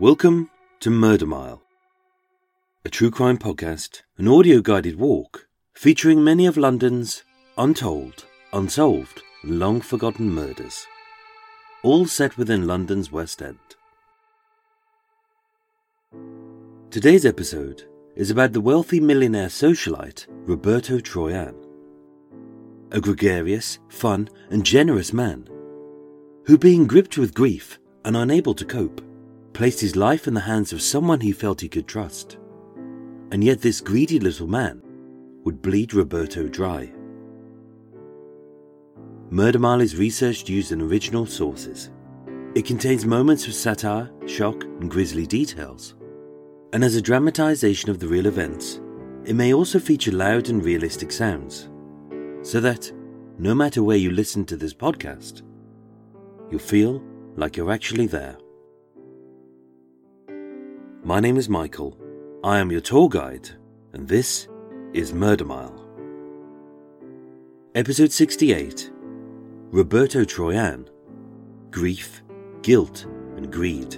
Welcome to Murder Mile, a true crime podcast, an audio guided walk featuring many of London's untold, unsolved, and long forgotten murders, all set within London's West End. Today's episode is about the wealthy millionaire socialite Roberto Troyan, a gregarious, fun, and generous man who, being gripped with grief and unable to cope, placed his life in the hands of someone he felt he could trust. And yet, this greedy little man would bleed Roberto dry. Murder Mile is researched used original sources. It contains moments of satire, shock, and grisly details. And as a dramatization of the real events, it may also feature loud and realistic sounds, so that, no matter where you listen to this podcast, you'll feel like you're actually there. My name is Michael. I am your tour guide, and this is Murder Mile. Episode 68 Roberto Troyan Grief, Guilt, and Greed.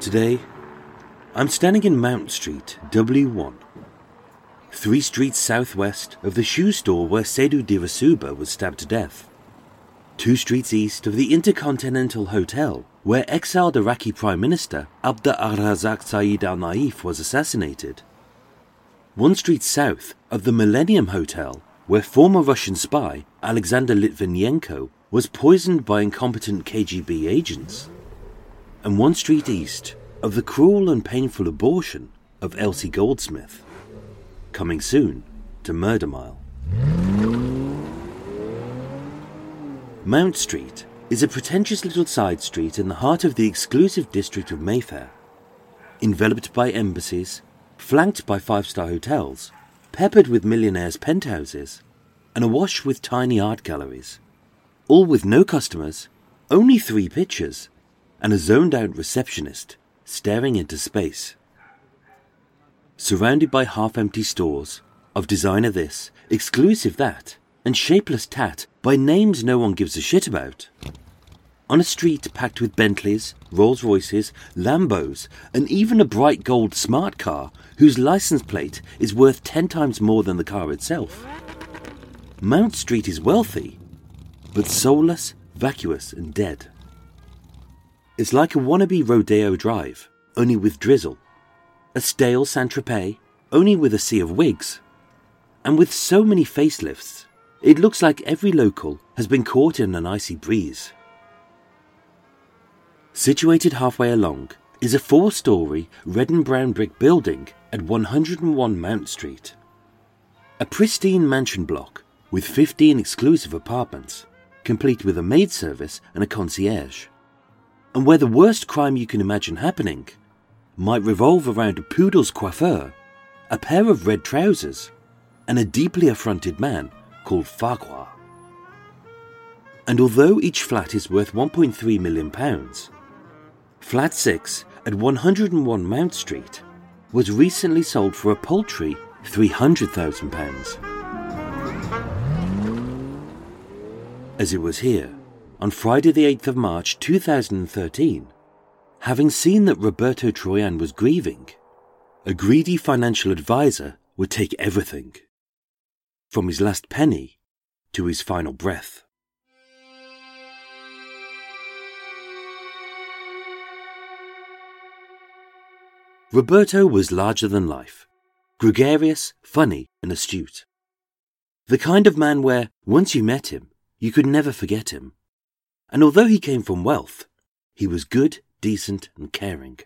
Today, I'm standing in Mount Street, W1, three streets southwest of the shoe store where Sedu Dirasuba was stabbed to death, two streets east of the Intercontinental Hotel where exiled Iraqi Prime Minister Abd al-Razak Saeed al-Naif was assassinated, one street south of the Millennium Hotel where former Russian spy Alexander Litvinenko was poisoned by incompetent KGB agents, and one street east of the cruel and painful abortion of Elsie Goldsmith. Coming soon to Murder Mile. Mount Street is a pretentious little side street in the heart of the exclusive district of Mayfair. Enveloped by embassies, flanked by five star hotels, peppered with millionaires' penthouses, and awash with tiny art galleries. All with no customers, only three pictures, and a zoned out receptionist staring into space. Surrounded by half empty stores of designer this, exclusive that, and shapeless tat by names no one gives a shit about. On a street packed with Bentleys, Rolls Royces, Lambos, and even a bright gold smart car whose license plate is worth ten times more than the car itself. Mount Street is wealthy, but soulless, vacuous, and dead. It's like a wannabe Rodeo Drive, only with drizzle. A stale Saint Tropez, only with a sea of wigs. And with so many facelifts, it looks like every local has been caught in an icy breeze. Situated halfway along is a four story red and brown brick building at 101 Mount Street. A pristine mansion block with 15 exclusive apartments, complete with a maid service and a concierge. And where the worst crime you can imagine happening might revolve around a poodle's coiffeur, a pair of red trousers, and a deeply affronted man called Farquhar. And although each flat is worth £1.3 million, Flat 6 at 101 Mount Street was recently sold for a paltry £300,000. As it was here, on Friday the 8th of March 2013, having seen that Roberto Troyan was grieving, a greedy financial advisor would take everything, from his last penny to his final breath. Roberto was larger than life, gregarious, funny, and astute. The kind of man where, once you met him, you could never forget him. And although he came from wealth, he was good, decent, and caring.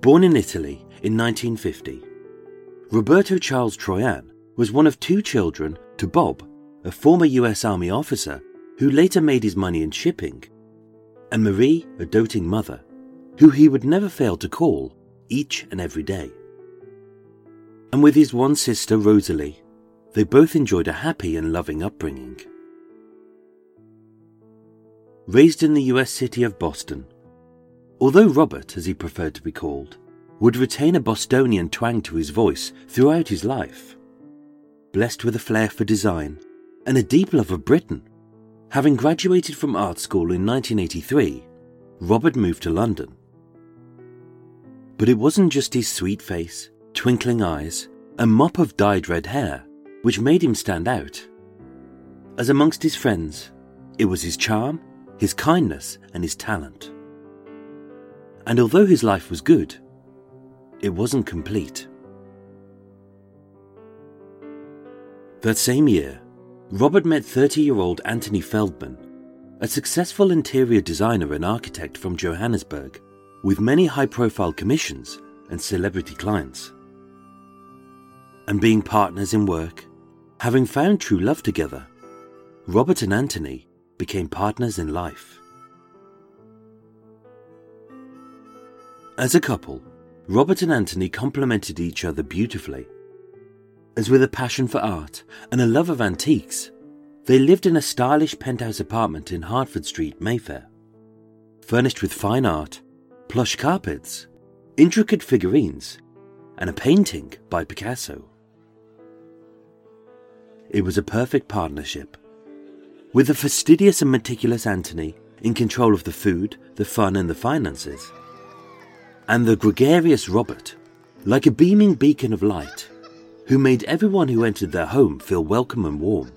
Born in Italy in 1950, Roberto Charles Troyan was one of two children to Bob, a former US Army officer who later made his money in shipping, and Marie, a doting mother, who he would never fail to call each and every day. And with his one sister, Rosalie, they both enjoyed a happy and loving upbringing. Raised in the US city of Boston, although Robert, as he preferred to be called, would retain a Bostonian twang to his voice throughout his life. Blessed with a flair for design and a deep love of Britain, having graduated from art school in 1983, Robert moved to London. But it wasn't just his sweet face, twinkling eyes, and mop of dyed red hair which made him stand out. As amongst his friends, it was his charm, his kindness, and his talent. And although his life was good, it wasn't complete. That same year, Robert met 30 year old Anthony Feldman, a successful interior designer and architect from Johannesburg, with many high profile commissions and celebrity clients. And being partners in work, having found true love together, Robert and Anthony became partners in life. As a couple, Robert and Anthony complemented each other beautifully. As with a passion for art and a love of antiques, they lived in a stylish penthouse apartment in Hertford Street, Mayfair. Furnished with fine art, plush carpets, intricate figurines, and a painting by Picasso. It was a perfect partnership. With the fastidious and meticulous Anthony in control of the food, the fun, and the finances, and the gregarious Robert, like a beaming beacon of light, who made everyone who entered their home feel welcome and warm,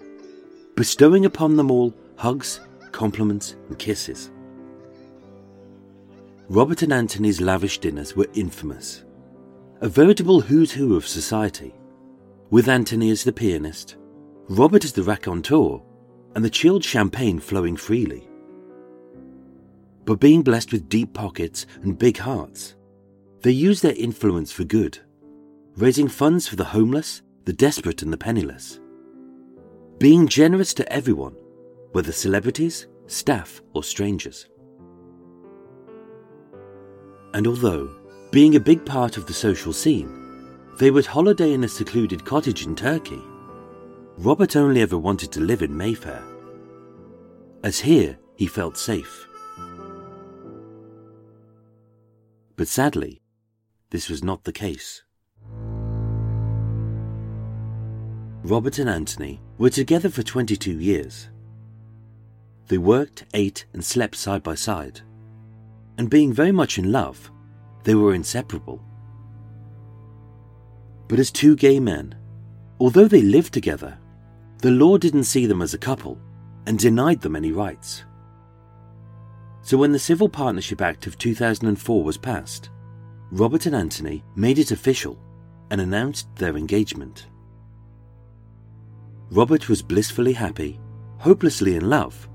bestowing upon them all hugs, compliments, and kisses. Robert and Anthony's lavish dinners were infamous, a veritable who's who of society, with Anthony as the pianist, Robert as the raconteur, and the chilled champagne flowing freely. But being blessed with deep pockets and big hearts, they use their influence for good, raising funds for the homeless, the desperate, and the penniless. Being generous to everyone, whether celebrities, staff, or strangers. And although being a big part of the social scene, they would holiday in a secluded cottage in Turkey, Robert only ever wanted to live in Mayfair, as here he felt safe. But sadly, this was not the case. Robert and Anthony were together for 22 years. They worked, ate, and slept side by side. And being very much in love, they were inseparable. But as two gay men, although they lived together, the law didn't see them as a couple and denied them any rights. So when the Civil Partnership Act of 2004 was passed, Robert and Anthony made it official and announced their engagement. Robert was blissfully happy, hopelessly in love,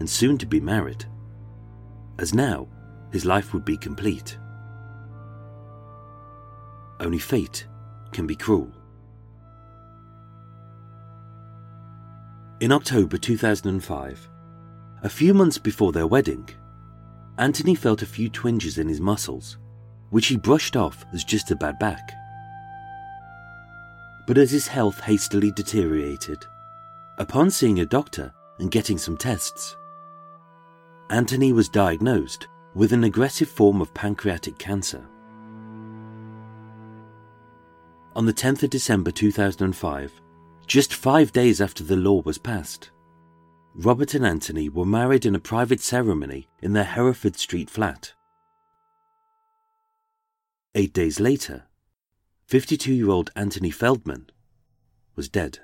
and soon to be married, as now his life would be complete. Only fate can be cruel. In October 2005, a few months before their wedding, Anthony felt a few twinges in his muscles which he brushed off as just a bad back. But as his health hastily deteriorated, upon seeing a doctor and getting some tests, Anthony was diagnosed with an aggressive form of pancreatic cancer. On the 10th of December 2005, just five days after the law was passed, Robert and Anthony were married in a private ceremony in their Hertford Street flat. Eight days later, 52 year old Anthony Feldman was dead.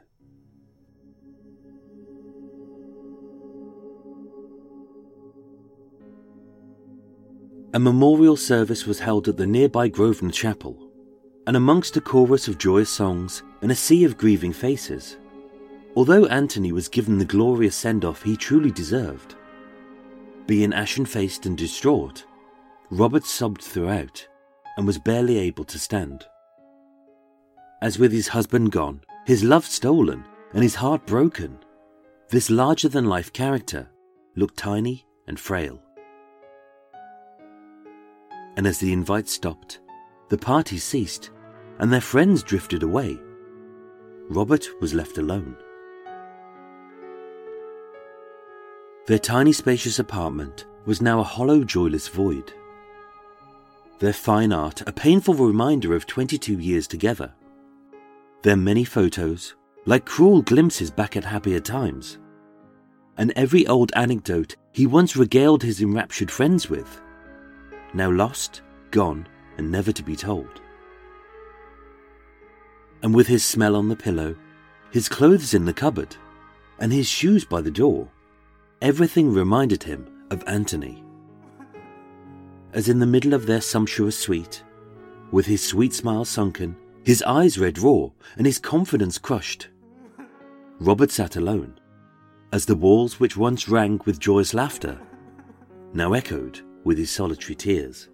A memorial service was held at the nearby Grosvenor Chapel, and amongst a chorus of joyous songs and a sea of grieving faces, although Anthony was given the glorious send off he truly deserved, being ashen faced and distraught, Robert sobbed throughout and was barely able to stand. As with his husband gone, his love stolen, and his heart broken, this larger than life character looked tiny and frail. And as the invite stopped, the party ceased, and their friends drifted away. Robert was left alone. Their tiny, spacious apartment was now a hollow, joyless void. Their fine art a painful reminder of 22 years together. Their many photos, like cruel glimpses back at happier times. And every old anecdote he once regaled his enraptured friends with now lost, gone, and never to be told. And with his smell on the pillow, his clothes in the cupboard, and his shoes by the door, everything reminded him of Anthony. As in the middle of their sumptuous suite, with his sweet smile sunken, his eyes red raw, and his confidence crushed, Robert sat alone, as the walls which once rang with joyous laughter now echoed with his solitary tears.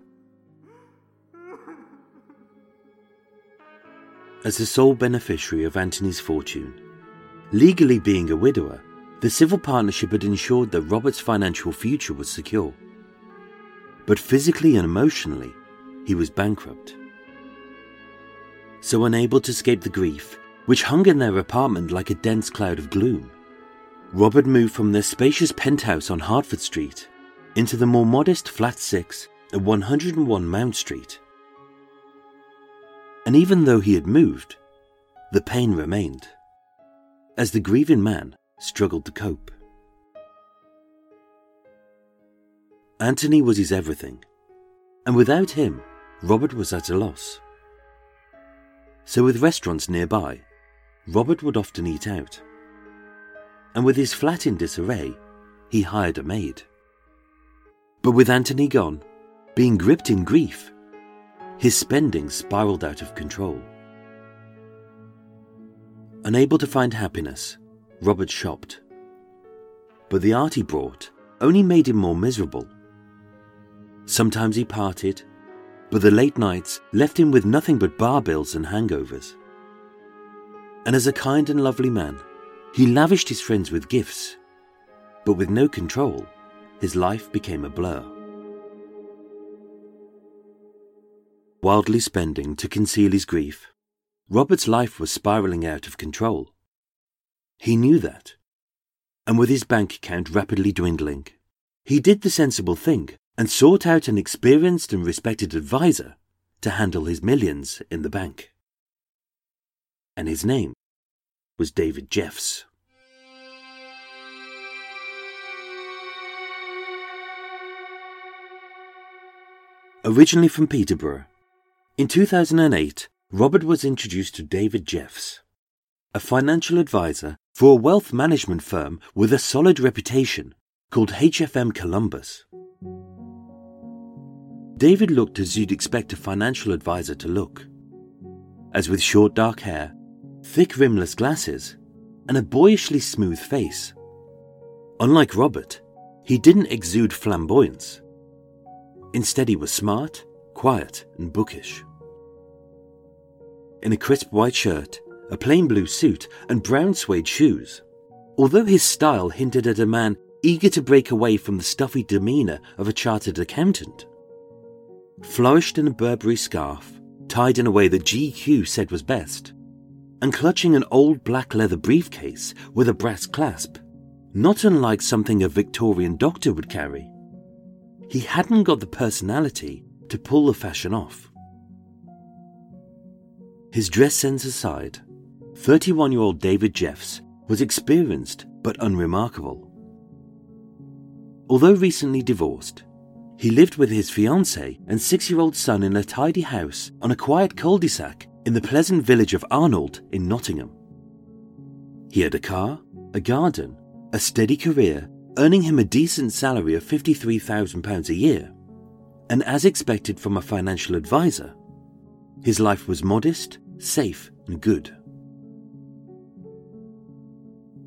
As the sole beneficiary of Anthony's fortune, legally being a widower, the civil partnership had ensured that Robert's financial future was secure. But physically and emotionally, he was bankrupt. So unable to escape the grief, which hung in their apartment like a dense cloud of gloom, Robert moved from their spacious penthouse on Hertford Street into the more modest Flat 6 at 101 Mount Street. And even though he had moved, the pain remained, as the grieving man struggled to cope. Anthony was his everything, and without him, Robert was at a loss. So, with restaurants nearby, Robert would often eat out. And with his flat in disarray, he hired a maid. But with Anthony gone, being gripped in grief, his spending spiraled out of control. Unable to find happiness, Robert shopped. But the art he brought only made him more miserable. Sometimes he parted, but the late nights left him with nothing but bar bills and hangovers. And as a kind and lovely man, he lavished his friends with gifts, but with no control his life became a blur. Wildly spending to conceal his grief, Robert's life was spiraling out of control. He knew that, and with his bank account rapidly dwindling, he did the sensible thing and sought out an experienced and respected advisor to handle his millions in the bank. And his name was David Jeffs. Originally from Peterborough, in 2008, Robert was introduced to David Jeffs, a financial advisor for a wealth management firm with a solid reputation called HFM Columbus. David looked as you'd expect a financial advisor to look, as with short dark hair, thick rimless glasses, and a boyishly smooth face. Unlike Robert, he didn't exude flamboyance. Instead, he was smart, quiet, and bookish. In a crisp white shirt, a plain blue suit, and brown suede shoes, although his style hinted at a man eager to break away from the stuffy demeanour of a chartered accountant. Flourished in a Burberry scarf, tied in a way that GQ said was best, and clutching an old black leather briefcase with a brass clasp, not unlike something a Victorian doctor would carry he hadn't got the personality to pull the fashion off. His dress sense aside, 31 year old David Jeffs was experienced but unremarkable, although recently divorced. He lived with his fiancée and six year old son in a tidy house on a quiet cul de sac in the pleasant village of Arnold in Nottingham. He had a car, a garden, a steady career, earning him a decent salary of £53,000 a year. And as expected from a financial advisor, his life was modest, safe, and good.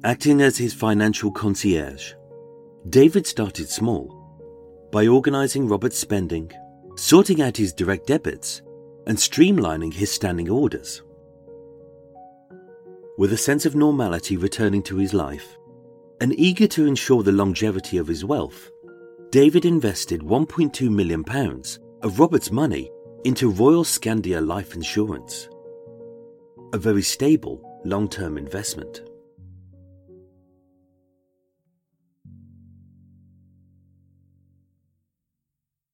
Acting as his financial concierge, David started small by organising Robert's spending, sorting out his direct debits, and streamlining his standing orders. With a sense of normality returning to his life, and eager to ensure the longevity of his wealth, David invested £1.2 million of Robert's money into Royal Skandia Life Insurance, a very stable long term investment.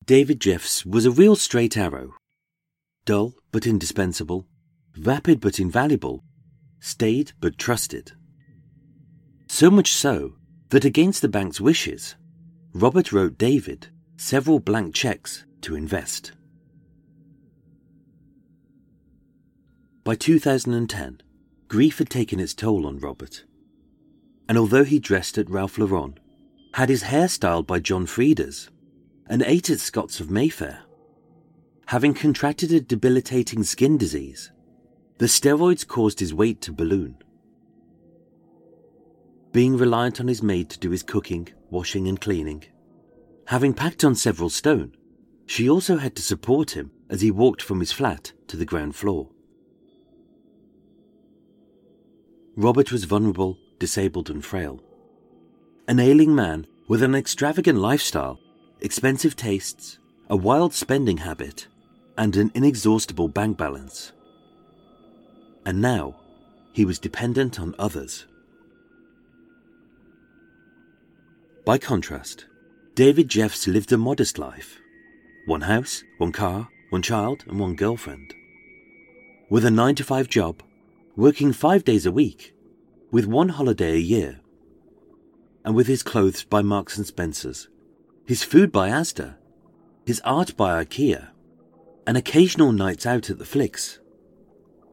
David Jeffs was a real straight arrow. Dull but indispensable, vapid but invaluable, staid but trusted. So much so that against the bank's wishes, Robert wrote David several blank checks to invest. By 2010, grief had taken its toll on Robert. And although he dressed at Ralph Lauren, had his hair styled by John Frieda's, and ate at Scott's of Mayfair. Having contracted a debilitating skin disease, the steroids caused his weight to balloon. Being reliant on his maid to do his cooking, washing, and cleaning, having packed on several stone, she also had to support him as he walked from his flat to the ground floor. Robert was vulnerable, disabled, and frail. An ailing man with an extravagant lifestyle expensive tastes, a wild spending habit, and an inexhaustible bank balance. And now, he was dependent on others. By contrast, David Jeffs lived a modest life one house, one car, one child, and one girlfriend. With a 9 to 5 job, working five days a week, with one holiday a year, and with his clothes by Marks and Spencer's his food by Asda, his art by IKEA, and occasional nights out at the flicks.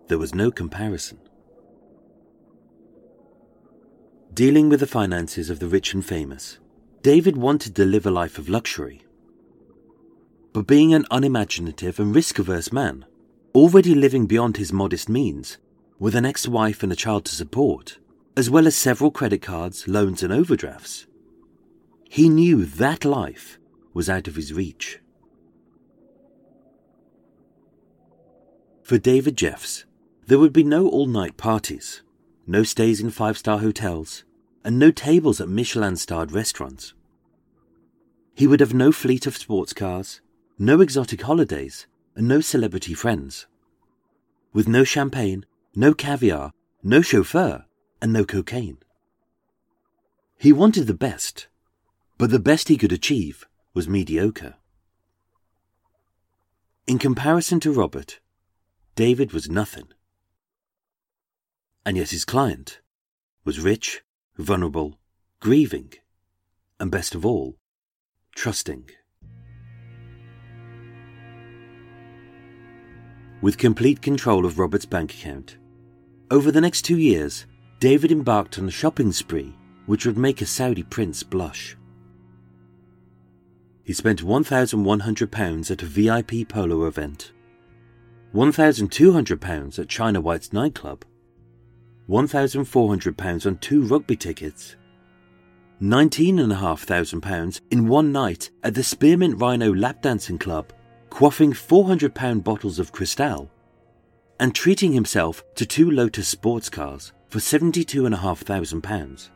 There was no comparison. Dealing with the finances of the rich and famous, David wanted to live a life of luxury. But being an unimaginative and risk averse man, already living beyond his modest means, with an ex wife and a child to support, as well as several credit cards, loans, and overdrafts, he knew that life was out of his reach. For David Jeffs, there would be no all night parties, no stays in five star hotels, and no tables at Michelin starred restaurants. He would have no fleet of sports cars, no exotic holidays, and no celebrity friends. With no champagne, no caviar, no chauffeur, and no cocaine. He wanted the best, but the best he could achieve was mediocre. In comparison to Robert, David was nothing. And yet his client was rich, vulnerable, grieving, and best of all, trusting. With complete control of Robert's bank account, over the next two years, David embarked on a shopping spree which would make a Saudi prince blush. He spent £1,100 at a VIP polo event, £1,200 at China White's nightclub, £1,400 on two rugby tickets, £19,500 in one night at the Spearmint Rhino lap dancing club, quaffing £400 bottles of Cristal, and treating himself to two Lotus sports cars for £72,500.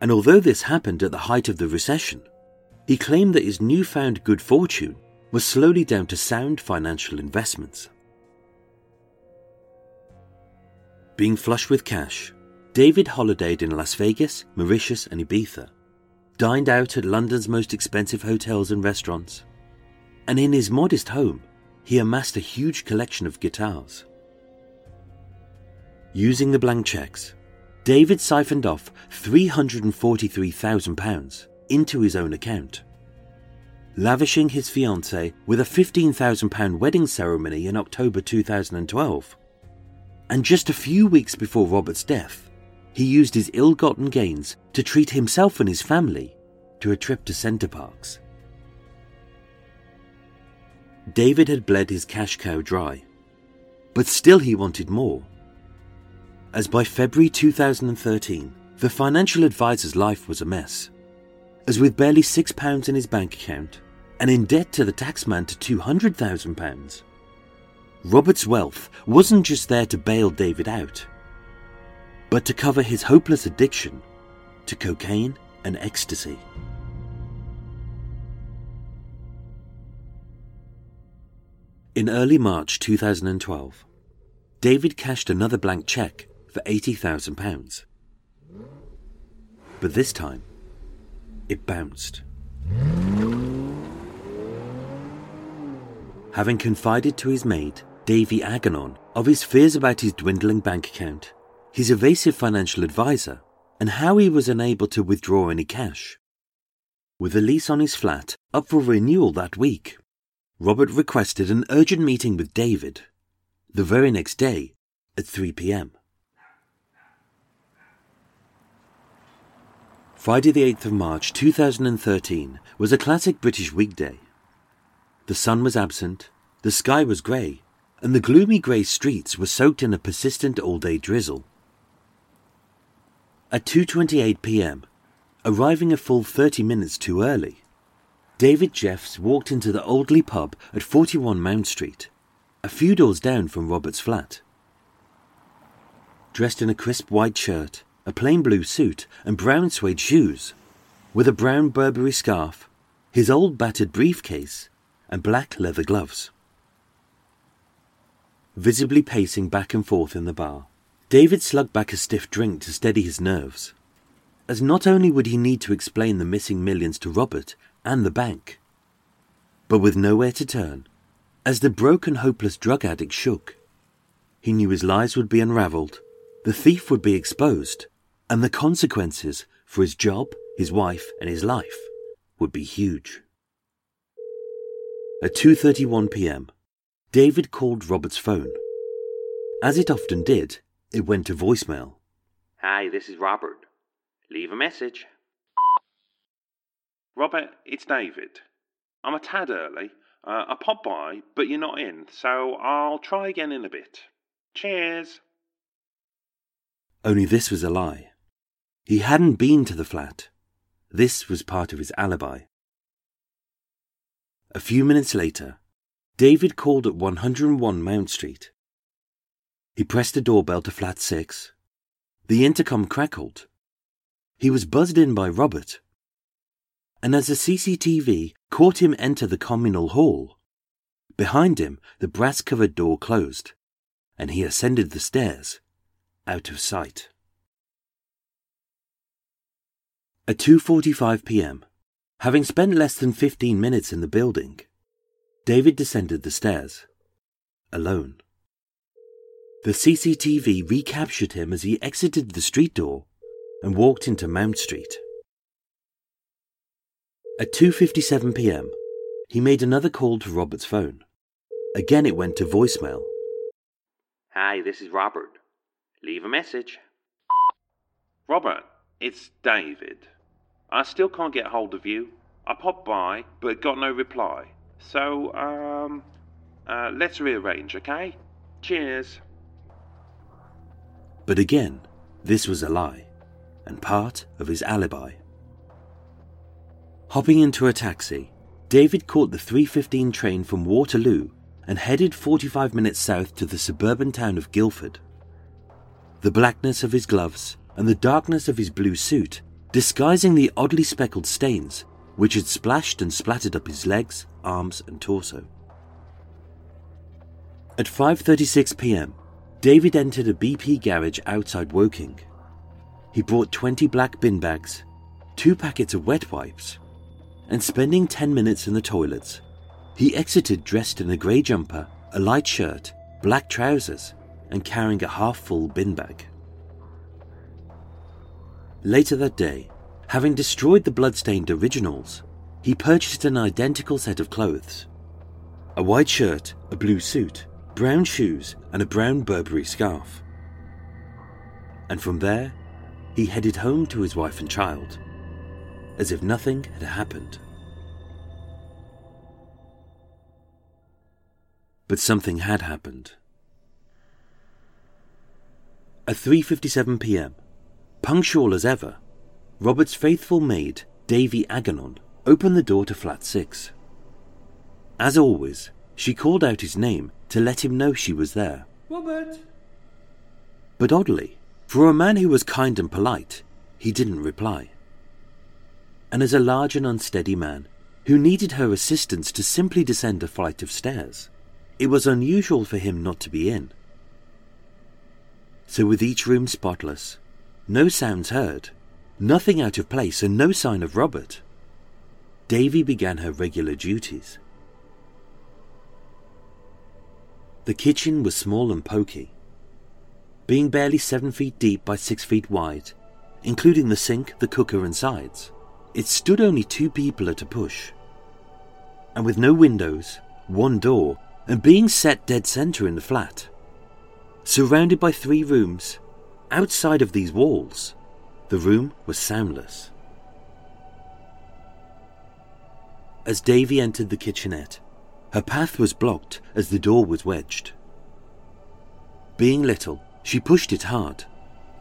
And although this happened at the height of the recession, he claimed that his newfound good fortune was slowly down to sound financial investments. Being flush with cash, David holidayed in Las Vegas, Mauritius, and Ibiza, dined out at London's most expensive hotels and restaurants, and in his modest home, he amassed a huge collection of guitars. Using the blank checks, David siphoned off £343,000 into his own account, lavishing his fiancée with a £15,000 wedding ceremony in October 2012. And just a few weeks before Robert's death, he used his ill gotten gains to treat himself and his family to a trip to Center Parcs. David had bled his cash cow dry, but still he wanted more. As by February 2013, the financial advisor's life was a mess. As with barely £6 in his bank account and in debt to the taxman to £200,000, Robert's wealth wasn't just there to bail David out, but to cover his hopeless addiction to cocaine and ecstasy. In early March 2012, David cashed another blank cheque for £80,000. But this time, it bounced. Having confided to his maid, Davy Aganon, of his fears about his dwindling bank account, his evasive financial advisor, and how he was unable to withdraw any cash. With a lease on his flat up for renewal that week, Robert requested an urgent meeting with David the very next day at 3 pm. Friday, the 8th of March 2013, was a classic British weekday. The sun was absent, the sky was grey, and the gloomy grey streets were soaked in a persistent all-day drizzle. At 2:28 p.m., arriving a full 30 minutes too early, David Jeffs walked into the Audley pub at 41 Mount Street, a few doors down from Robert's flat. Dressed in a crisp white shirt, a plain blue suit, and brown suede shoes, with a brown Burberry scarf, his old battered briefcase, and black leather gloves. Visibly pacing back and forth in the bar, David slugged back a stiff drink to steady his nerves, as not only would he need to explain the missing millions to Robert and the bank. But with nowhere to turn, as the broken, hopeless drug addict shook, he knew his lies would be unravelled, the thief would be exposed, and the consequences for his job, his wife, and his life would be huge. At 2:31 p.m., David called Robert's phone. As it often did, it went to voicemail. Hi, this is Robert. Leave a message. Robert, it's David. I'm a tad early. Uh, I popped by, but you're not in, so I'll try again in a bit. Cheers. Only this was a lie. He hadn't been to the flat. This was part of his alibi. A few minutes later, David called at 101 Mount Street. He pressed the doorbell to flat 6. The intercom crackled. He was buzzed in by Robert, and as the CCTV caught him enter the communal hall, behind him the brass covered door closed, and he ascended the stairs, out of sight. At 2:45 p.m., having spent less than 15 minutes in the building, David descended the stairs, alone. The CCTV recaptured him as he exited the street door and walked into Mount Street. At 2:57 p.m., he made another call to Robert's phone. Again it went to voicemail. Hi, this is Robert. Leave a message. Robert, it's David. I still can't get hold of you. I popped by, but got no reply. So, um, uh, let's rearrange, okay? Cheers. But again, this was a lie, and part of his alibi. Hopping into a taxi, David caught the 315 train from Waterloo and headed 45 minutes south to the suburban town of Guildford. The blackness of his gloves and the darkness of his blue suit disguising the oddly speckled stains which had splashed and splattered up his legs, arms, and torso. At 5:36 p.m., David entered a BP garage outside Woking. He brought 20 black bin bags, two packets of wet wipes, and spending 10 minutes in the toilets, he exited dressed in a grey jumper, a light shirt, black trousers, and carrying a half full bin bag. Later that day, having destroyed the bloodstained originals, he purchased an identical set of clothes a white shirt, a blue suit, brown shoes, and a brown Burberry scarf. And from there, he headed home to his wife and child, as if nothing had happened. But something had happened. At 3:57 p.m., punctual as ever, Robert's faithful maid, Davy Aganon, opened the door to flat 6. As always, she called out his name to let him know she was there. Robert! But oddly, for a man who was kind and polite, he didn't reply. And as a large and unsteady man who needed her assistance to simply descend a flight of stairs, it was unusual for him not to be in. So, with each room spotless, no sounds heard, nothing out of place, and no sign of Robert, Davy began her regular duties. The kitchen was small and poky, being barely seven feet deep by six feet wide, including the sink, the cooker, and sides. It stood only two people at a push. And with no windows, one door, and being set dead center in the flat, surrounded by three rooms, outside of these walls, the room was soundless. As Davy entered the kitchenette, her path was blocked as the door was wedged. Being little, she pushed it hard,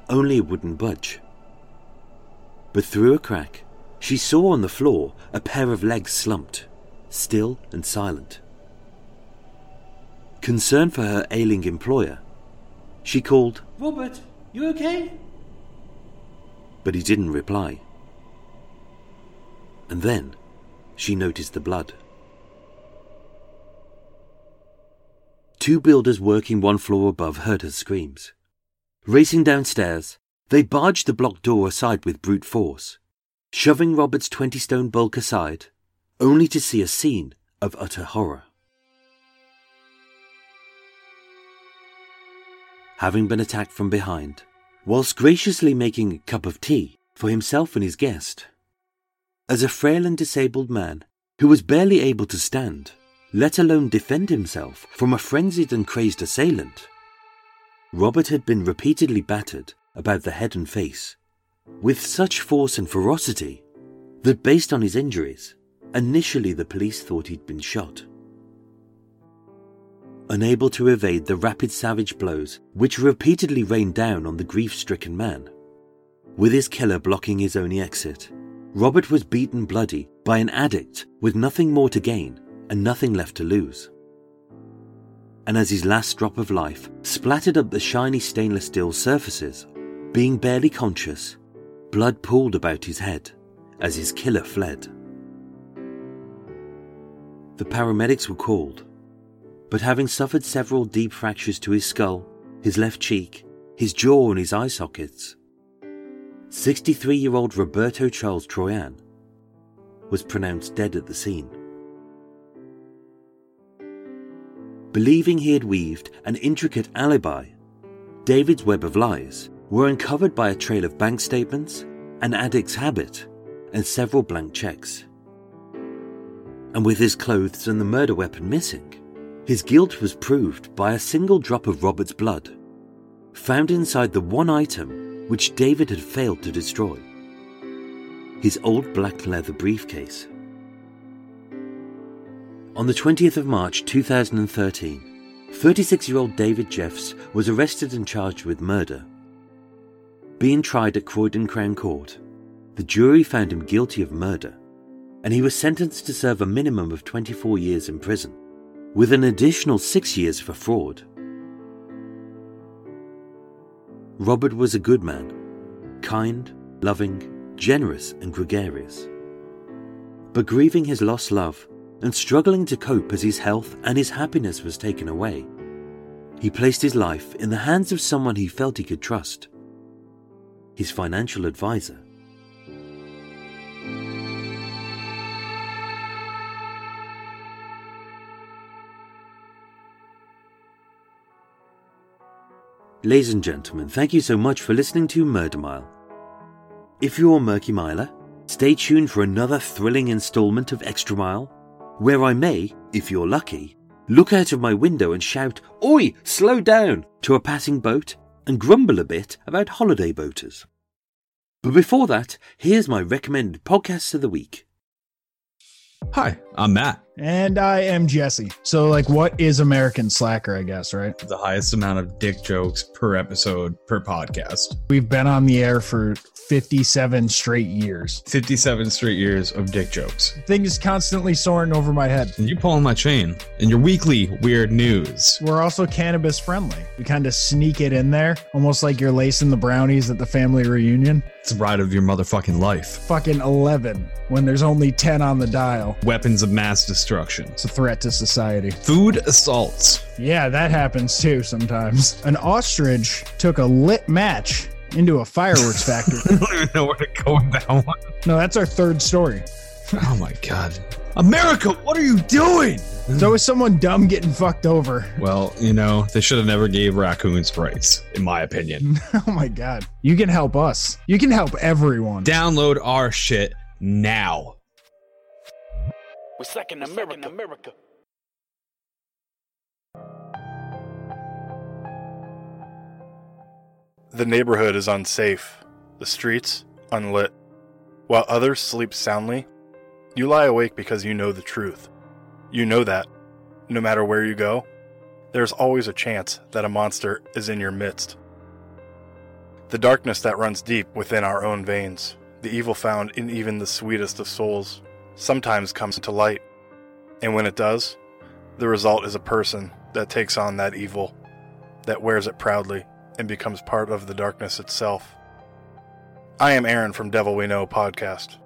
only it wouldn't budge. But through a crack, she saw on the floor a pair of legs slumped, still and silent. Concerned for her ailing employer, she called, Robert, you okay? but he didn't reply. And then she noticed the blood. Two builders working one floor above heard her screams. Racing downstairs, they barged the blocked door aside with brute force, shoving Robert's 20 stone bulk aside, only to see a scene of utter horror. Having been attacked from behind, whilst graciously making a cup of tea for himself and his guest, as a frail and disabled man who was barely able to stand, let alone defend himself from a frenzied and crazed assailant. Robert had been repeatedly battered about the head and face, with such force and ferocity that, based on his injuries, initially the police thought he'd been shot. Unable to evade the rapid savage blows which repeatedly rained down on the grief stricken man, with his killer blocking his only exit, Robert was beaten bloody by an addict with nothing more to gain and nothing left to lose. And as his last drop of life splattered up the shiny stainless steel surfaces, being barely conscious, blood pooled about his head as his killer fled. The paramedics were called, but having suffered several deep fractures to his skull, his left cheek, his jaw, and his eye sockets, 63 year old Roberto Charles Troyan was pronounced dead at the scene. Believing he had weaved an intricate alibi, David's web of lies were uncovered by a trail of bank statements, an addict's habit, and several blank checks. And with his clothes and the murder weapon missing, his guilt was proved by a single drop of Robert's blood, found inside the one item which David had failed to destroy his old black leather briefcase. On the 20th of March 2013, 36 year old David Jeffs was arrested and charged with murder. Being tried at Croydon Crown Court, the jury found him guilty of murder, and he was sentenced to serve a minimum of 24 years in prison, with an additional six years for fraud. Robert was a good man, kind, loving, generous, and gregarious. But grieving his lost love and struggling to cope as his health and his happiness was taken away, he placed his life in the hands of someone he felt he could trust his financial advisor. Ladies and gentlemen, thank you so much for listening to Murder Mile. If you're a Murky Miler, stay tuned for another thrilling installment of Extra Mile, where I may, if you're lucky, look out of my window and shout, Oi, slow down, to a passing boat and grumble a bit about holiday boaters. But before that, here's my recommended podcast of the week. Hi, I'm Matt. And I am Jesse. So, like, what is American Slacker, I guess, right? The highest amount of dick jokes per episode per podcast. We've been on the air for 57 straight years. 57 straight years of dick jokes. Things constantly soaring over my head. And you pulling my chain in your weekly weird news. We're also cannabis friendly. We kind of sneak it in there, almost like you're lacing the brownies at the family reunion. It's the ride of your motherfucking life. Fucking 11 when there's only 10 on the dial. Weapons of mass destruction. It's a threat to society. Food assaults. Yeah, that happens too sometimes. An ostrich took a lit match into a fireworks factory. I don't even know where to go with that one. No, that's our third story. Oh my god. America, what are you doing? There's always someone dumb getting fucked over. Well, you know, they should have never gave raccoons rights, in my opinion. oh my god. You can help us. You can help everyone. Download our shit now. We're second America. America. The neighborhood is unsafe, the streets unlit. While others sleep soundly, you lie awake because you know the truth. You know that, no matter where you go, there's always a chance that a monster is in your midst. The darkness that runs deep within our own veins, the evil found in even the sweetest of souls, sometimes comes to light. And when it does, the result is a person that takes on that evil, that wears it proudly, and becomes part of the darkness itself. I am Aaron from Devil We Know podcast.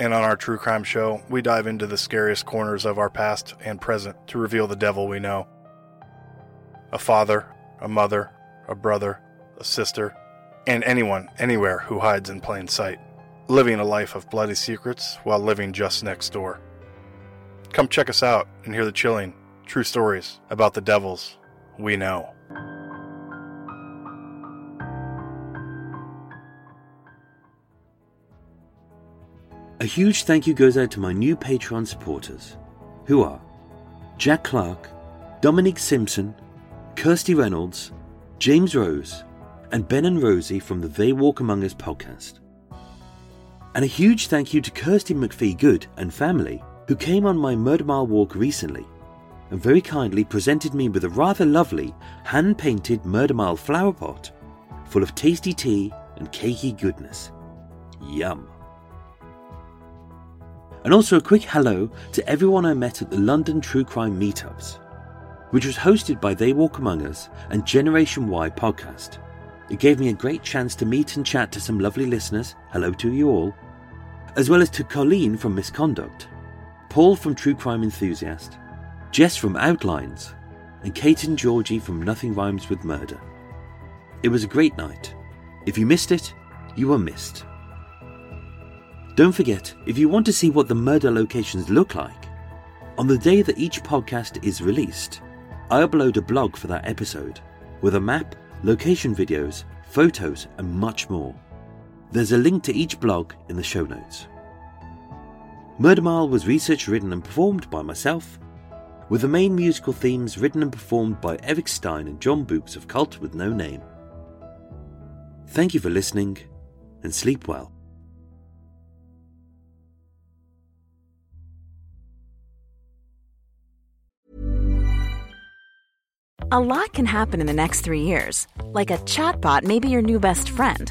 And on our true crime show, we dive into the scariest corners of our past and present to reveal the devil we know. A father, a mother, a brother, a sister, and anyone, anywhere who hides in plain sight, living a life of bloody secrets while living just next door. Come check us out and hear the chilling, true stories about the devils we know. A huge thank you goes out to my new Patreon supporters, who are Jack Clark, Dominic Simpson, Kirsty Reynolds, James Rose, and Ben and Rosie from the They Walk Among Us podcast. And a huge thank you to Kirsty McPhee Good and family, who came on my Murder Mile walk recently and very kindly presented me with a rather lovely hand painted Murder Mile flower pot full of tasty tea and cakey goodness. Yum. And also a quick hello to everyone I met at the London True Crime Meetups, which was hosted by They Walk Among Us and Generation Why podcast. It gave me a great chance to meet and chat to some lovely listeners, hello to you all, as well as to Colleen from Misconduct, Paul from True Crime Enthusiast, Jess from Outlines, and Kate and Georgie from Nothing Rhymes with Murder. It was a great night. If you missed it, you were missed. Don't forget, if you want to see what the murder locations look like, on the day that each podcast is released, I upload a blog for that episode with a map, location videos, photos, and much more. There's a link to each blog in the show notes. Murder Mile was researched, written, and performed by myself, with the main musical themes written and performed by Erik Stein and Jon Boux of Cult with No Name. Thank you for listening, and sleep well. A lot can happen in the next three years. Like a chatbot may be your new best friend.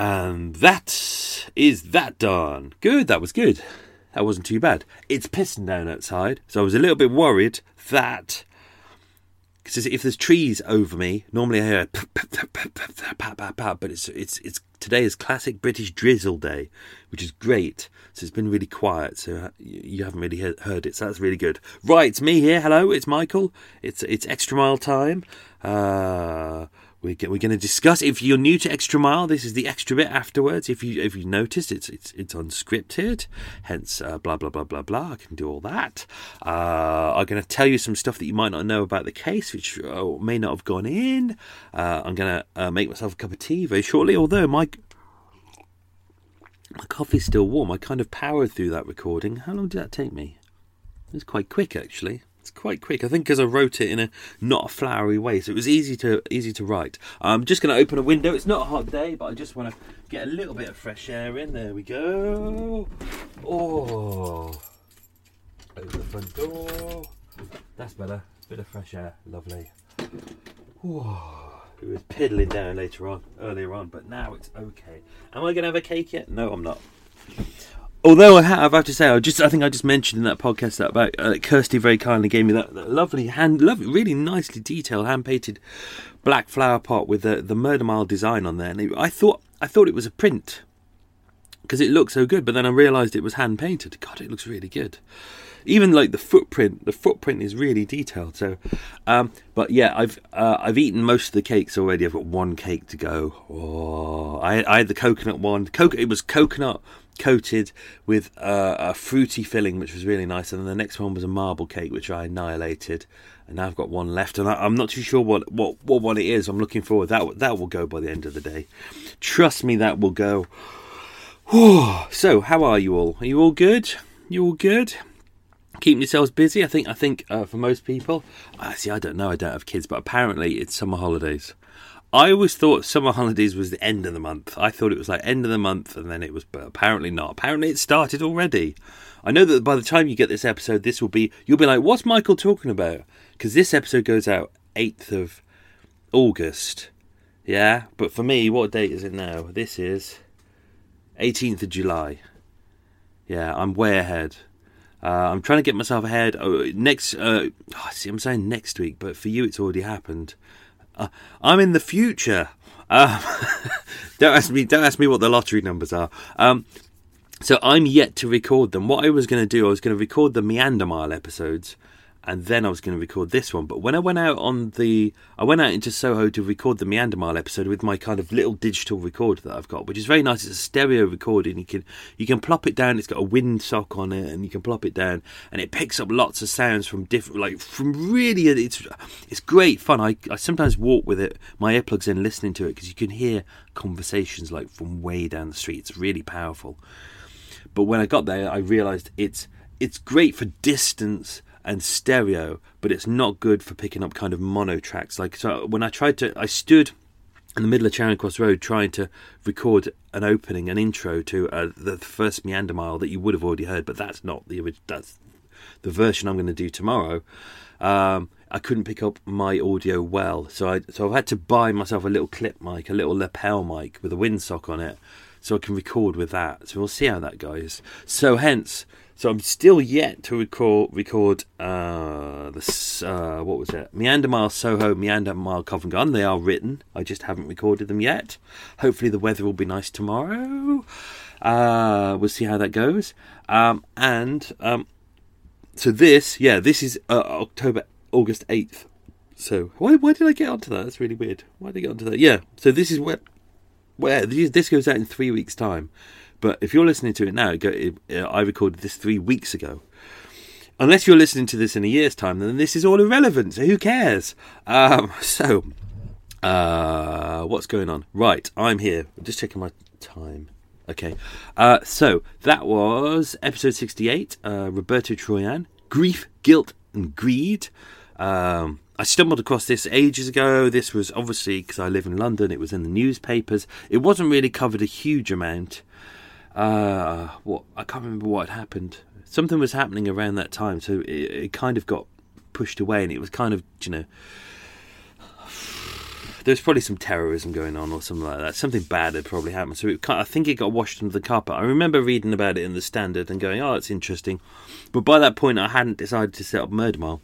And that is that done. Good, that was good. That wasn't too bad. It's pissing down outside, so I was a little bit worried that because if there's trees over me, normally I hear but it's it's it's today is classic British drizzle day, which is great. So it's been really quiet, so you haven't really heard it. So that's really good. Right, it's me here. Hello, it's Michael. It's it's extra mile time. Uh, we're, going to discuss. If you're new to Extra Mile, this is the extra bit afterwards. If you if you noticed, it's it's it's unscripted, hence uh, blah blah blah blah blah. I can do all that. Uh, I'm going to tell you some stuff that you might not know about the case, which uh, may not have gone in. Uh, I'm going to uh, make myself a cup of tea very shortly. Although my my coffee's still warm, I kind of powered through that recording. How long did that take me? It was quite quick, actually. It's quite quick. I think because I wrote it in a not a flowery way, so it was easy to easy to write. I'm just going to open a window. It's not a hot day, but I just want to get a little bit of fresh air in. There we go. Oh, open the front door. That's better. Bit of fresh air. Lovely. Whoa. It was piddling down later on, earlier on, but now it's okay. Am I going to have a cake yet? No, I'm not. Although I have, I have to say, I just I think I just mentioned in that podcast that about uh, Kirsty very kindly gave me that, that lovely hand, lovely, really nicely detailed hand painted black flower pot with the the murder mile design on there. And it, I thought I thought it was a print because it looked so good, but then I realised it was hand painted. God, it looks really good. Even like the footprint, the footprint is really detailed. So, um, but yeah, I've uh, I've eaten most of the cakes already. I've got one cake to go. Oh, I, I had the coconut one. Coco- it was coconut coated with uh, a fruity filling, which was really nice. And then the next one was a marble cake, which I annihilated. And now I've got one left, and I, am not too sure what, what what one it is. I'm looking forward. That that will go by the end of the day. Trust me, that will go. so, how are you all? Are you all good? You all good? Keeping yourselves busy. I think. I think uh, for most people. Uh, see, I don't know. I don't have kids, but apparently it's summer holidays. I always thought summer holidays was the end of the month. I thought it was like end of the month, and then it was, but apparently not. Apparently it started already. I know that by the time you get this episode, this will be you'll be like, "What's Michael talking about?" Because this episode goes out eighth of August. Yeah, but for me, what date is it now? This is 18th of July. Yeah, I'm way ahead. Uh, I'm trying to get myself ahead. Oh, next, uh, oh, see, I'm saying next week, but for you, it's already happened. Uh, I'm in the future. Um, don't ask me. Don't ask me what the lottery numbers are. Um, so I'm yet to record them. What I was going to do, I was going to record the Meander Mile episodes, and then I was going to record this one. But when I went out on the, I went out into Soho to record the Meander Mile episode with my kind of little digital recorder that I've got, which is very nice. It's a stereo recording. You can you can plop it down. It's got a windsock on it, and you can plop it down, and it picks up lots of sounds from different, like from really. It's it's great fun. I I sometimes walk with it, my earplugs in, listening to it because you can hear conversations like from way down the street. It's really powerful. But when I got there, I realised it's it's great for distance and stereo, but it's not good for picking up kind of mono tracks. Like so, when I tried to, I stood in the middle of Charing Cross Road trying to record an opening, an intro to uh, the first Meander Mile that you would have already heard, but that's not the original. That's the version I'm going to do tomorrow. Um, I couldn't pick up my audio well, so I so I've had to buy myself a little clip mic, a little lapel mic with a windsock on it so I can record with that. So we'll see how that goes. So hence, so I'm still yet to record record uh, this uh, what was it? Meander Mile Soho, Meander Mile Covent Garden. They are written. I just haven't recorded them yet. Hopefully the weather will be nice tomorrow. Uh, we'll see how that goes. Um, and um, so this, yeah, this is uh, October August eighth. So why why did I get onto that? That's really weird. Why did I get onto that? Yeah. So this is where where this goes out in three weeks' time. But if you're listening to it now, uh, I recorded this three weeks ago. Unless you're listening to this in a year's time, then this is all irrelevant. So who cares? Um, so, uh, what's going on? Right, I'm here. I'm just checking my time. Okay. Uh, so that was episode 68. Uh, Roberto Troyan, grief, guilt, and greed. Um, I stumbled across this ages ago. This was obviously because I live in London. It was in the newspapers. It wasn't really covered a huge amount. Uh, what I can't remember what happened. Something was happening around that time, so it, it kind of got pushed away, and it was kind of you know there's probably some terrorism going on or something like that. Something bad had probably happened. So it, I think it got washed under the carpet. I remember reading about it in the Standard and going, "Oh, it's interesting," but by that point, I hadn't decided to set up Murder Mile.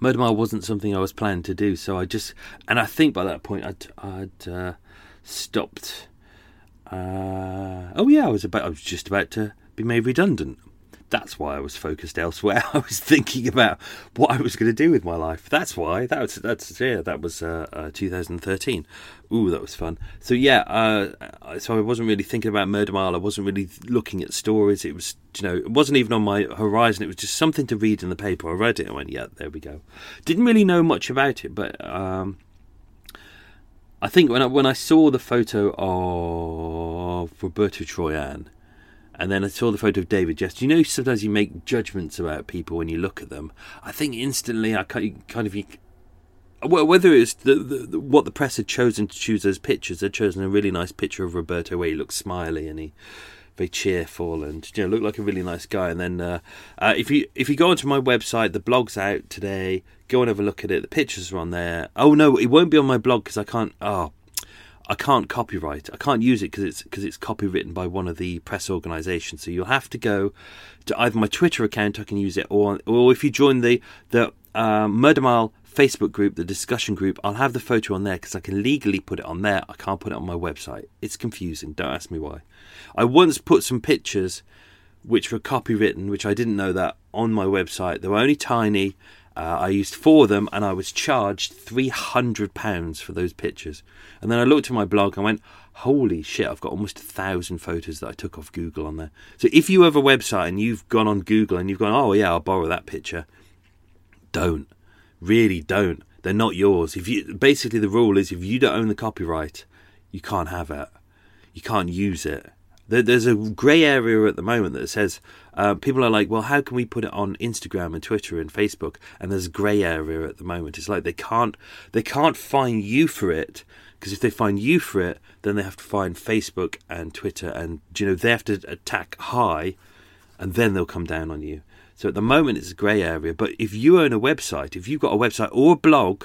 Murder Mile wasn't something I was planning to do, so I just and I think by that point I'd I'd uh, stopped. Uh, oh yeah, I was about I was just about to be made redundant. That's why I was focused elsewhere. I was thinking about what I was going to do with my life. That's why. That was that's yeah. That was uh, uh, 2013. Ooh, that was fun. So yeah. Uh, so I wasn't really thinking about Murder Mile. I wasn't really looking at stories. It was you know it wasn't even on my horizon. It was just something to read in the paper. I read it and went, yeah, there we go. Didn't really know much about it, but. Um, I think when I, when I saw the photo of Roberto Troyan, and then I saw the photo of David Jeffs. You know, sometimes you make judgments about people when you look at them. I think instantly, I kind of well, whether it's the, the, what the press had chosen to choose as pictures, they'd chosen a really nice picture of Roberto where he looks smiley and he very cheerful and you know looked like a really nice guy. And then uh, uh, if you if you go onto my website, the blog's out today. Go and have a look at it. The pictures are on there. Oh no, it won't be on my blog because I can't. Oh, I can't copyright. I can't use it because it's because it's copywritten by one of the press organisations. So you'll have to go to either my Twitter account. I can use it, or or if you join the the uh, Murder Mile Facebook group, the discussion group, I'll have the photo on there because I can legally put it on there. I can't put it on my website. It's confusing. Don't ask me why. I once put some pictures which were copywritten, which I didn't know that on my website. They were only tiny. Uh, I used four of them and I was charged £300 for those pictures. And then I looked at my blog and went, holy shit, I've got almost a thousand photos that I took off Google on there. So if you have a website and you've gone on Google and you've gone, oh yeah, I'll borrow that picture, don't. Really don't. They're not yours. If you basically the rule is if you don't own the copyright, you can't have it. You can't use it. There's a grey area at the moment that says uh, people are like, well, how can we put it on Instagram and Twitter and Facebook? And there's a grey area at the moment. It's like they can't they can't find you for it because if they find you for it, then they have to find Facebook and Twitter, and you know they have to attack high, and then they'll come down on you. So at the moment it's a grey area. But if you own a website, if you've got a website or a blog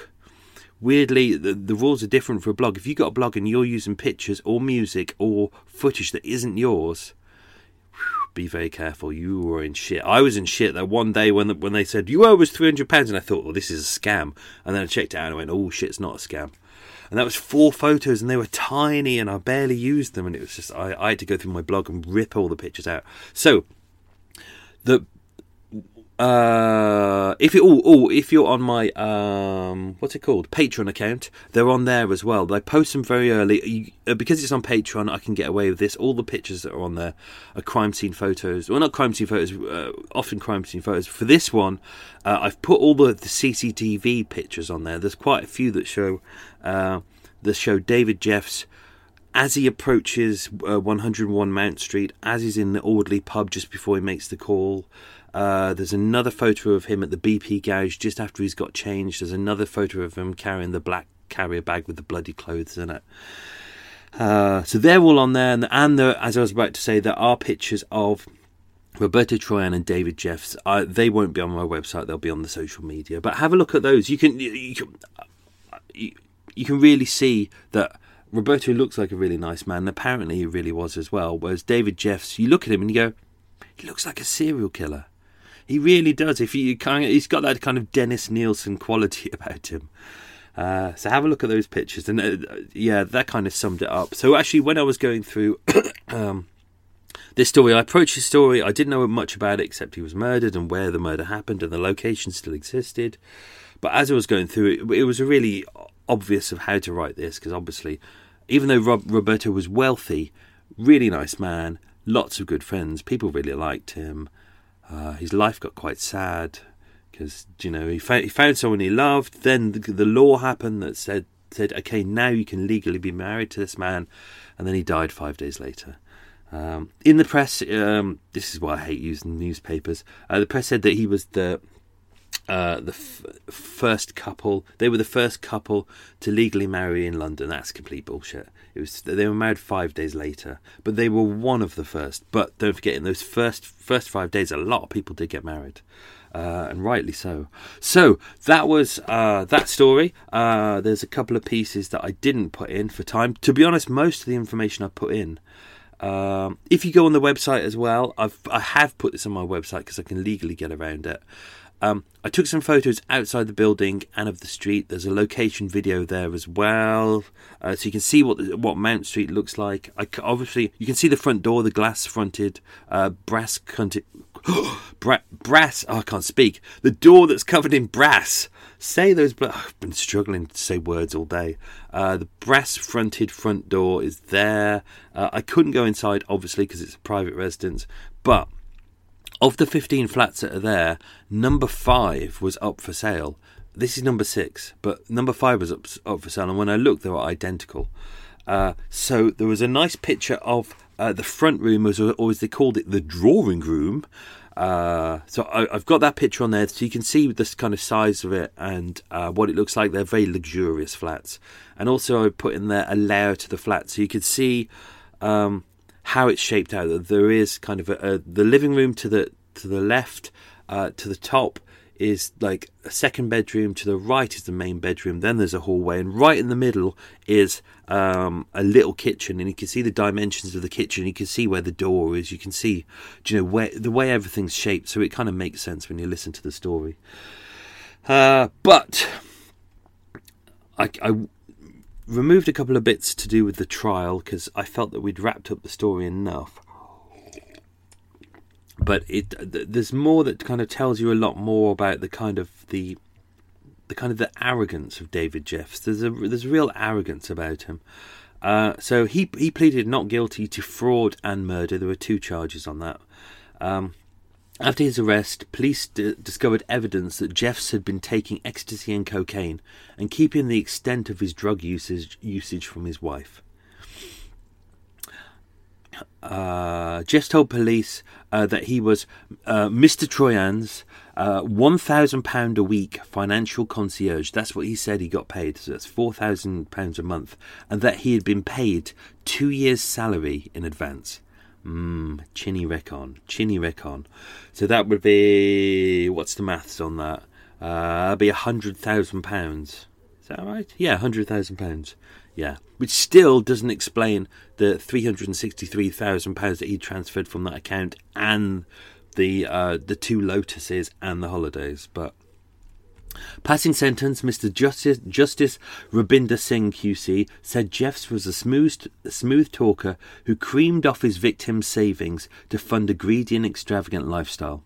weirdly the, the rules are different for a blog if you've got a blog and you're using pictures or music or footage that isn't yours be very careful you were in shit i was in shit that one day when when they said you owe us 300 pounds and i thought well this is a scam and then i checked it out and i went oh shit it's not a scam and that was four photos and they were tiny and i barely used them and it was just i, I had to go through my blog and rip all the pictures out. So the uh, if you oh, oh if you're on my um what's it called Patreon account, they're on there as well. They post them very early you, uh, because it's on Patreon. I can get away with this. All the pictures that are on there are crime scene photos. Well, not crime scene photos. Uh, often crime scene photos. For this one, uh, I've put all the, the CCTV pictures on there. There's quite a few that show uh, that show David Jeffs as he approaches uh, 101 Mount Street, as he's in the Audley pub just before he makes the call. Uh, there's another photo of him at the BP garage just after he's got changed. There's another photo of him carrying the black carrier bag with the bloody clothes in it. Uh, so they're all on there, and, and as I was about to say, there are pictures of Roberto Troyan and David Jeffs. They won't be on my website; they'll be on the social media. But have a look at those. You can you can you, you can really see that Roberto looks like a really nice man. Apparently, he really was as well. Whereas David Jeffs, you look at him and you go, he looks like a serial killer. He really does. If you kind of, he's got that kind of Dennis Nilsen quality about him. Uh, so have a look at those pictures, and uh, yeah, that kind of summed it up. So actually, when I was going through um, this story, I approached the story. I didn't know much about it except he was murdered and where the murder happened, and the location still existed. But as I was going through it, it was really obvious of how to write this because obviously, even though Rob, Roberto was wealthy, really nice man, lots of good friends, people really liked him. Uh, his life got quite sad because you know he found, he found someone he loved. Then the, the, law happened that said said okay now you can legally be married to this man, and then he died five days later. Um, in the press, um, this is why I hate using newspapers. Uh, the press said that he was the uh, the f- first couple. They were the first couple to legally marry in London. That's complete bullshit. It was they were married five days later, but they were one of the first. But don't forget, in those first first five days, a lot of people did get married. Uh, and rightly so. So that was uh, that story. Uh, there's a couple of pieces that I didn't put in for time. To be honest, most of the information I put in. Um, if you go on the website as well, I've I have put this on my website because I can legally get around it. Um, I took some photos outside the building and of the street. There's a location video there as well, uh, so you can see what what Mount Street looks like. I, obviously, you can see the front door, the glass fronted, uh, brass. Bra- brass. Oh, I can't speak. The door that's covered in brass. Say those. Bla- I've been struggling to say words all day. Uh, the brass fronted front door is there. Uh, I couldn't go inside, obviously, because it's a private residence. But of the 15 flats that are there, number five was up for sale. This is number six, but number five was up, up for sale. And when I looked, they were identical. Uh, so there was a nice picture of uh, the front room, as, as they called it, the drawing room. Uh, so I, have got that picture on there, so you can see this kind of size of it and uh, what it looks like. They're very luxurious flats, and also I put in there a layer to the flat, so you could see um, how it's shaped out. There is kind of a, a, the living room to the to the left, uh, to the top is like a second bedroom. To the right is the main bedroom. Then there's a hallway, and right in the middle is um, a little kitchen. And you can see the dimensions of the kitchen. You can see where the door is. You can see, you know, where the way everything's shaped. So it kind of makes sense when you listen to the story. Uh, but I, I removed a couple of bits to do with the trial because I felt that we'd wrapped up the story enough. But it there's more that kind of tells you a lot more about the kind of the the kind of the arrogance of David Jeffs. There's a there's a real arrogance about him. Uh, so he he pleaded not guilty to fraud and murder. There were two charges on that. Um, after his arrest, police d- discovered evidence that Jeffs had been taking ecstasy and cocaine and keeping the extent of his drug usage, usage from his wife. Uh, Jeffs told police uh, that he was uh, Mr. Troyan's uh, £1,000 a week financial concierge. That's what he said he got paid. So that's £4,000 a month. And that he had been paid two years' salary in advance. Mmm, chinny recon, chinny recon. So that would be what's the maths on that? Uh, that'd be a hundred thousand pounds. Is that right? Yeah, hundred thousand pounds. Yeah, which still doesn't explain the three hundred and sixty-three thousand pounds that he transferred from that account and the uh, the two lotuses and the holidays. But Passing sentence, Mr. Justice, Justice Rabinder Singh QC said Jeffs was a smooth, smooth talker who creamed off his victims' savings to fund a greedy and extravagant lifestyle.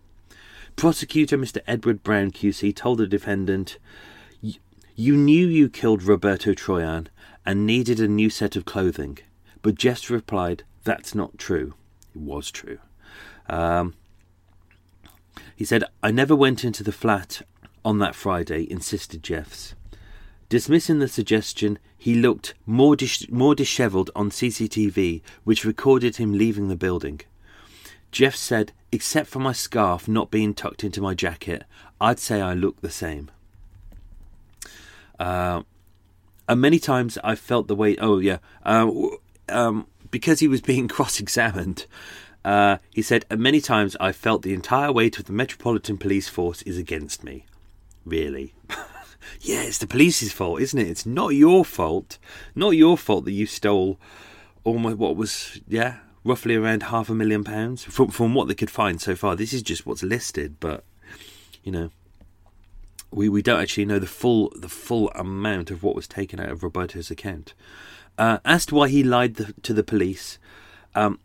Prosecutor Mr. Edward Brown QC told the defendant, You knew you killed Roberto Troyan and needed a new set of clothing. But Jeffs replied, That's not true. It was true. Um, he said, I never went into the flat on that Friday, insisted Jeffs. Dismissing the suggestion, he looked more, dis- more dishevelled on CCTV, which recorded him leaving the building. Jeff said, except for my scarf not being tucked into my jacket, I'd say I look the same. Uh, and many times I felt the way. Oh yeah, uh, um, because he was being cross-examined. Uh, he said, many times I felt the entire weight of the Metropolitan Police Force is against me really. Yeah, it's the police's fault, isn't it? It's not your fault. Not your fault that you stole almost what was yeah roughly around half a million pounds from from what they could find so far. This is just what's listed, but you know we we don't actually know the full the full amount of what was taken out of Roberto's account. Uh, as to why he lied the, to the police, um,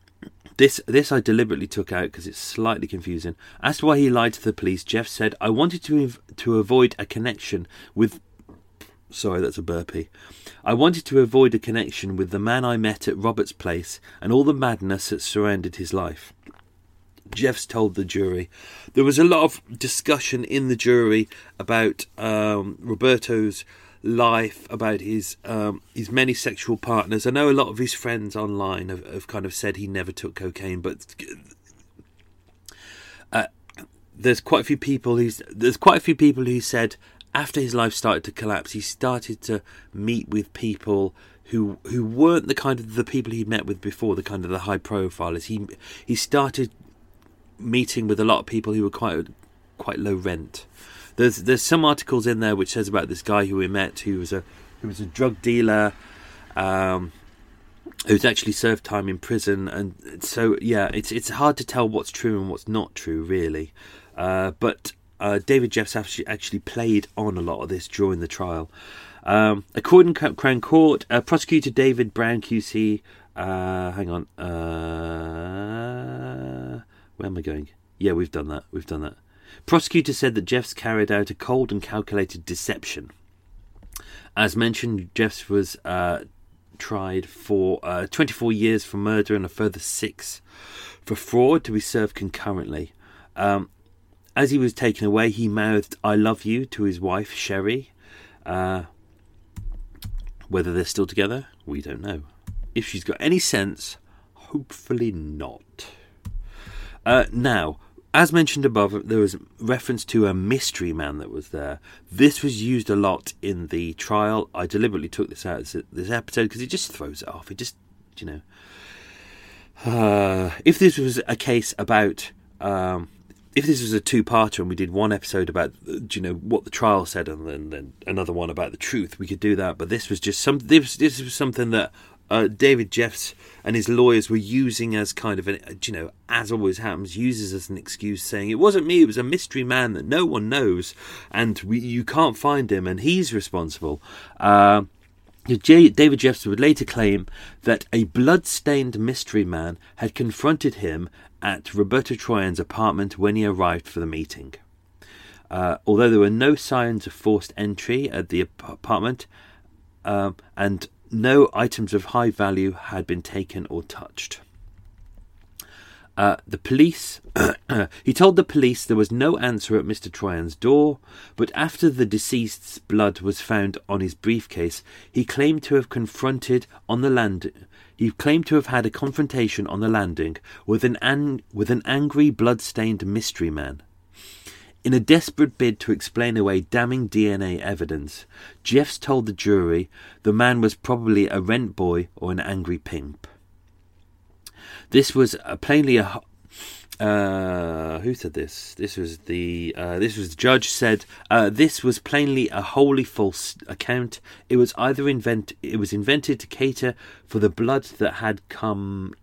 this this I deliberately took out because it's slightly confusing. As to why he lied to the police, Jeff said, "I wanted to to avoid a connection with." Sorry, that's a burpee. I wanted to avoid a connection with the man I met at Robert's place and all the madness that surrounded his life. Jeffs told the jury. There was a lot of discussion in the jury about um, Roberto's life, about his um, his many sexual partners. I know a lot of his friends online have, have kind of said he never took cocaine, but uh, there's quite a few people who's there's quite a few people who said after his life started to collapse, he started to meet with people who who weren't the kind of the people he met with before, the kind of the high profilers. He he started meeting with a lot of people who were quite quite low rent. There's there's some articles in there which says about this guy who we met who was a who was a drug dealer, um, who's actually served time in prison, and so yeah, it's it's hard to tell what's true and what's not true really. Uh, but uh, David Jeffs actually, played on a lot of this during the trial. Um, according to Crown Court, uh, prosecutor David Brown QC. Uh, hang on. Uh, where am I going? Yeah, we've done that. We've done that. Prosecutor said that Jeffs carried out a cold and calculated deception. As mentioned, Jeffs was uh, tried for uh, 24 years for murder and a further six for fraud to be served concurrently. Um, as he was taken away, he mouthed "I love you" to his wife Sherry. Uh, whether they're still together, we don't know. If she's got any sense, hopefully not. Uh, now, as mentioned above, there was reference to a mystery man that was there. This was used a lot in the trial. I deliberately took this out as this episode because it just throws it off. It just, you know, uh, if this was a case about um, if this was a two-parter and we did one episode about you know what the trial said and then, then another one about the truth, we could do that. But this was just some this this was something that uh, David Jeffs and his lawyers were using as kind of an you know as always happens uses as an excuse, saying it wasn't me, it was a mystery man that no one knows and we, you can't find him and he's responsible. Uh, David Jeffs would later claim that a blood-stained mystery man had confronted him at Roberto Troyan's apartment when he arrived for the meeting. Uh, although there were no signs of forced entry at the apartment, uh, and no items of high value had been taken or touched. Uh, the police, he told the police there was no answer at Mr. Troyan's door, but after the deceased's blood was found on his briefcase, he claimed to have confronted on the land he claimed to have had a confrontation on the landing with an, an- with an angry, blood-stained mystery man. In a desperate bid to explain away damning DNA evidence, Jeffs told the jury the man was probably a rent boy or an angry pimp. This was uh, plainly a uh, who said this? This was the uh, this was the judge said uh, this was plainly a wholly false account. It was either invent it was invented to cater for the blood that had come.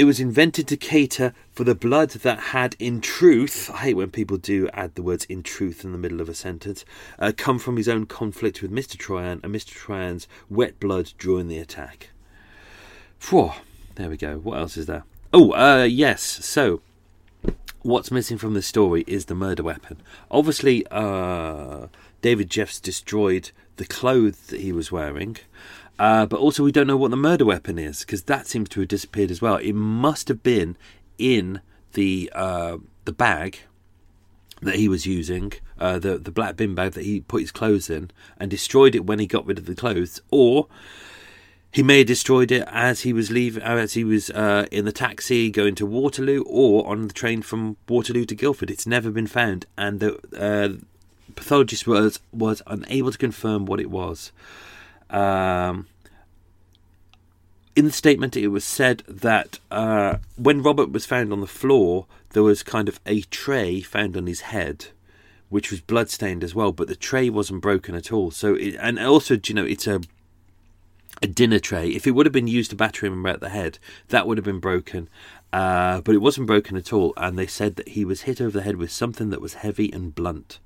It was invented to cater for the blood that had, in truth, I hate when people do add the words in truth in the middle of a sentence, uh, come from his own conflict with Mr. Troyan and Mr. Troyan's wet blood during the attack. Phew. There we go. What else is there? Oh, uh, yes. So, what's missing from the story is the murder weapon. Obviously, uh, David Jeffs destroyed the clothes that he was wearing. Uh, but also, we don't know what the murder weapon is because that seems to have disappeared as well. It must have been in the uh, the bag that he was using, uh, the the black bin bag that he put his clothes in, and destroyed it when he got rid of the clothes, or he may have destroyed it as he was leaving, uh, as he was uh, in the taxi going to Waterloo, or on the train from Waterloo to Guildford. It's never been found, and the uh, pathologist was was unable to confirm what it was. Um, in the statement, it was said that uh, when Robert was found on the floor, there was kind of a tray found on his head, which was bloodstained as well, but the tray wasn't broken at all. So, it, and also, you know, it's a a dinner tray. If it would have been used to batter him about the head, that would have been broken. Uh, but it wasn't broken at all, and they said that he was hit over the head with something that was heavy and blunt.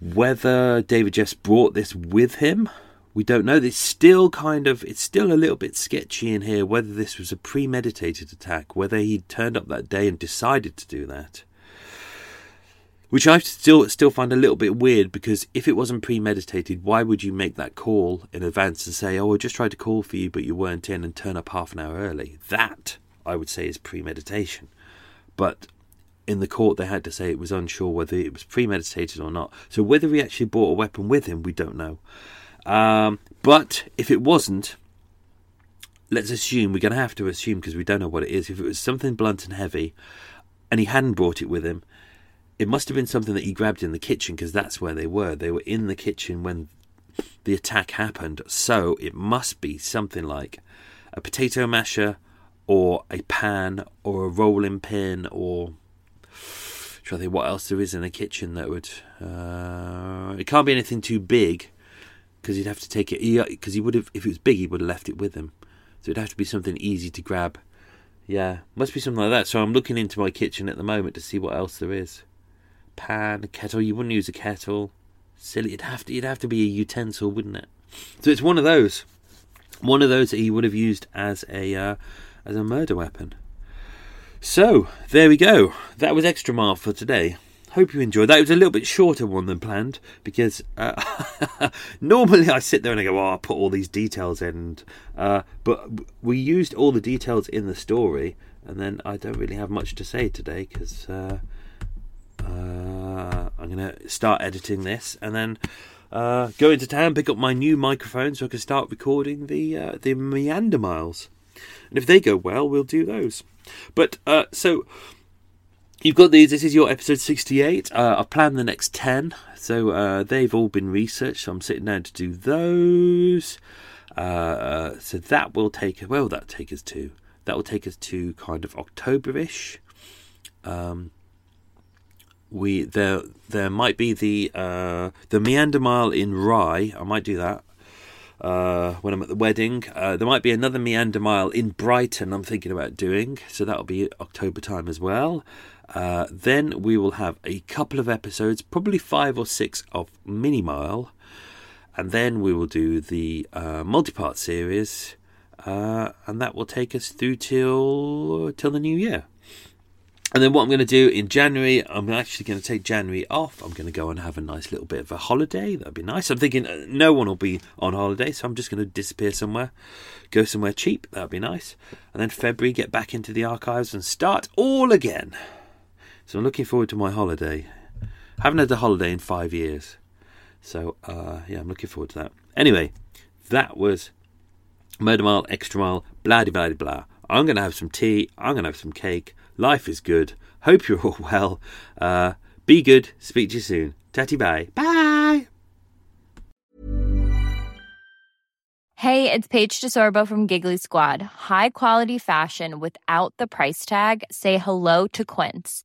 Whether David Jeffs brought this with him, we don't know. It's still kind of, it's still a little bit sketchy in here whether this was a premeditated attack, whether he turned up that day and decided to do that. Which I still still find a little bit weird because if it wasn't premeditated, why would you make that call in advance and say, "Oh, I just tried to call for you, but you weren't in," and turn up half an hour early? That I would say is premeditation. But in the court, they had to say it was unsure whether it was premeditated or not. So whether he actually brought a weapon with him, we don't know. Um, but if it wasn't, let's assume we're going to have to assume because we don't know what it is. If it was something blunt and heavy, and he hadn't brought it with him, it must have been something that he grabbed in the kitchen because that's where they were. They were in the kitchen when the attack happened. So it must be something like a potato masher or a pan or a rolling pin or try to think what else there is in the kitchen that would. Uh, it can't be anything too big because he'd have to take it. Because he, he would have, if it was big, he would have left it with him. So it'd have to be something easy to grab. Yeah, must be something like that. So I'm looking into my kitchen at the moment to see what else there is pan, kettle. You wouldn't use a kettle. Silly. It'd have to. It'd have to be a utensil, wouldn't it? So it's one of those. One of those that he would have used as a uh, as a murder weapon. So there we go. That was extra mile for today. Hope you enjoyed that. It was a little bit shorter one than planned because uh, normally I sit there and I go, "Oh, I'll put all these details in," uh, but we used all the details in the story, and then I don't really have much to say today because uh, uh, I'm going to start editing this and then uh, go into town, pick up my new microphone so I can start recording the uh, the Meander Miles. And if they go well, we'll do those. But so you've got these. This is your episode 68. Uh, I've planned the next 10. So uh, they've all been researched. So I'm sitting down to do those. Uh, so that will take. Where that take us to? That will take us to kind of Octoberish. Um, we there there might be the uh, the meander mile in Rye. I might do that uh, when I'm at the wedding. Uh, there might be another meander mile in Brighton. I'm thinking about doing so. That'll be October time as well. Uh, then we will have a couple of episodes, probably five or six of mini mile, and then we will do the uh, multi-part series, uh, and that will take us through till till the new year. And then what I'm going to do in January, I'm actually going to take January off. I'm going to go and have a nice little bit of a holiday. That'd be nice. I'm thinking uh, no one will be on holiday, so I'm just going to disappear somewhere, go somewhere cheap. That'd be nice. And then February, get back into the archives and start all again. So I'm looking forward to my holiday. Haven't had a holiday in five years. So, uh, yeah, I'm looking forward to that. Anyway, that was Murder Mile, Extra Mile, blah, blah, blah. I'm going to have some tea. I'm going to have some cake. Life is good. Hope you're all well. Uh, be good. Speak to you soon. Tatty bye. Bye. Hey, it's Paige DeSorbo from Giggly Squad. High quality fashion without the price tag. Say hello to Quince.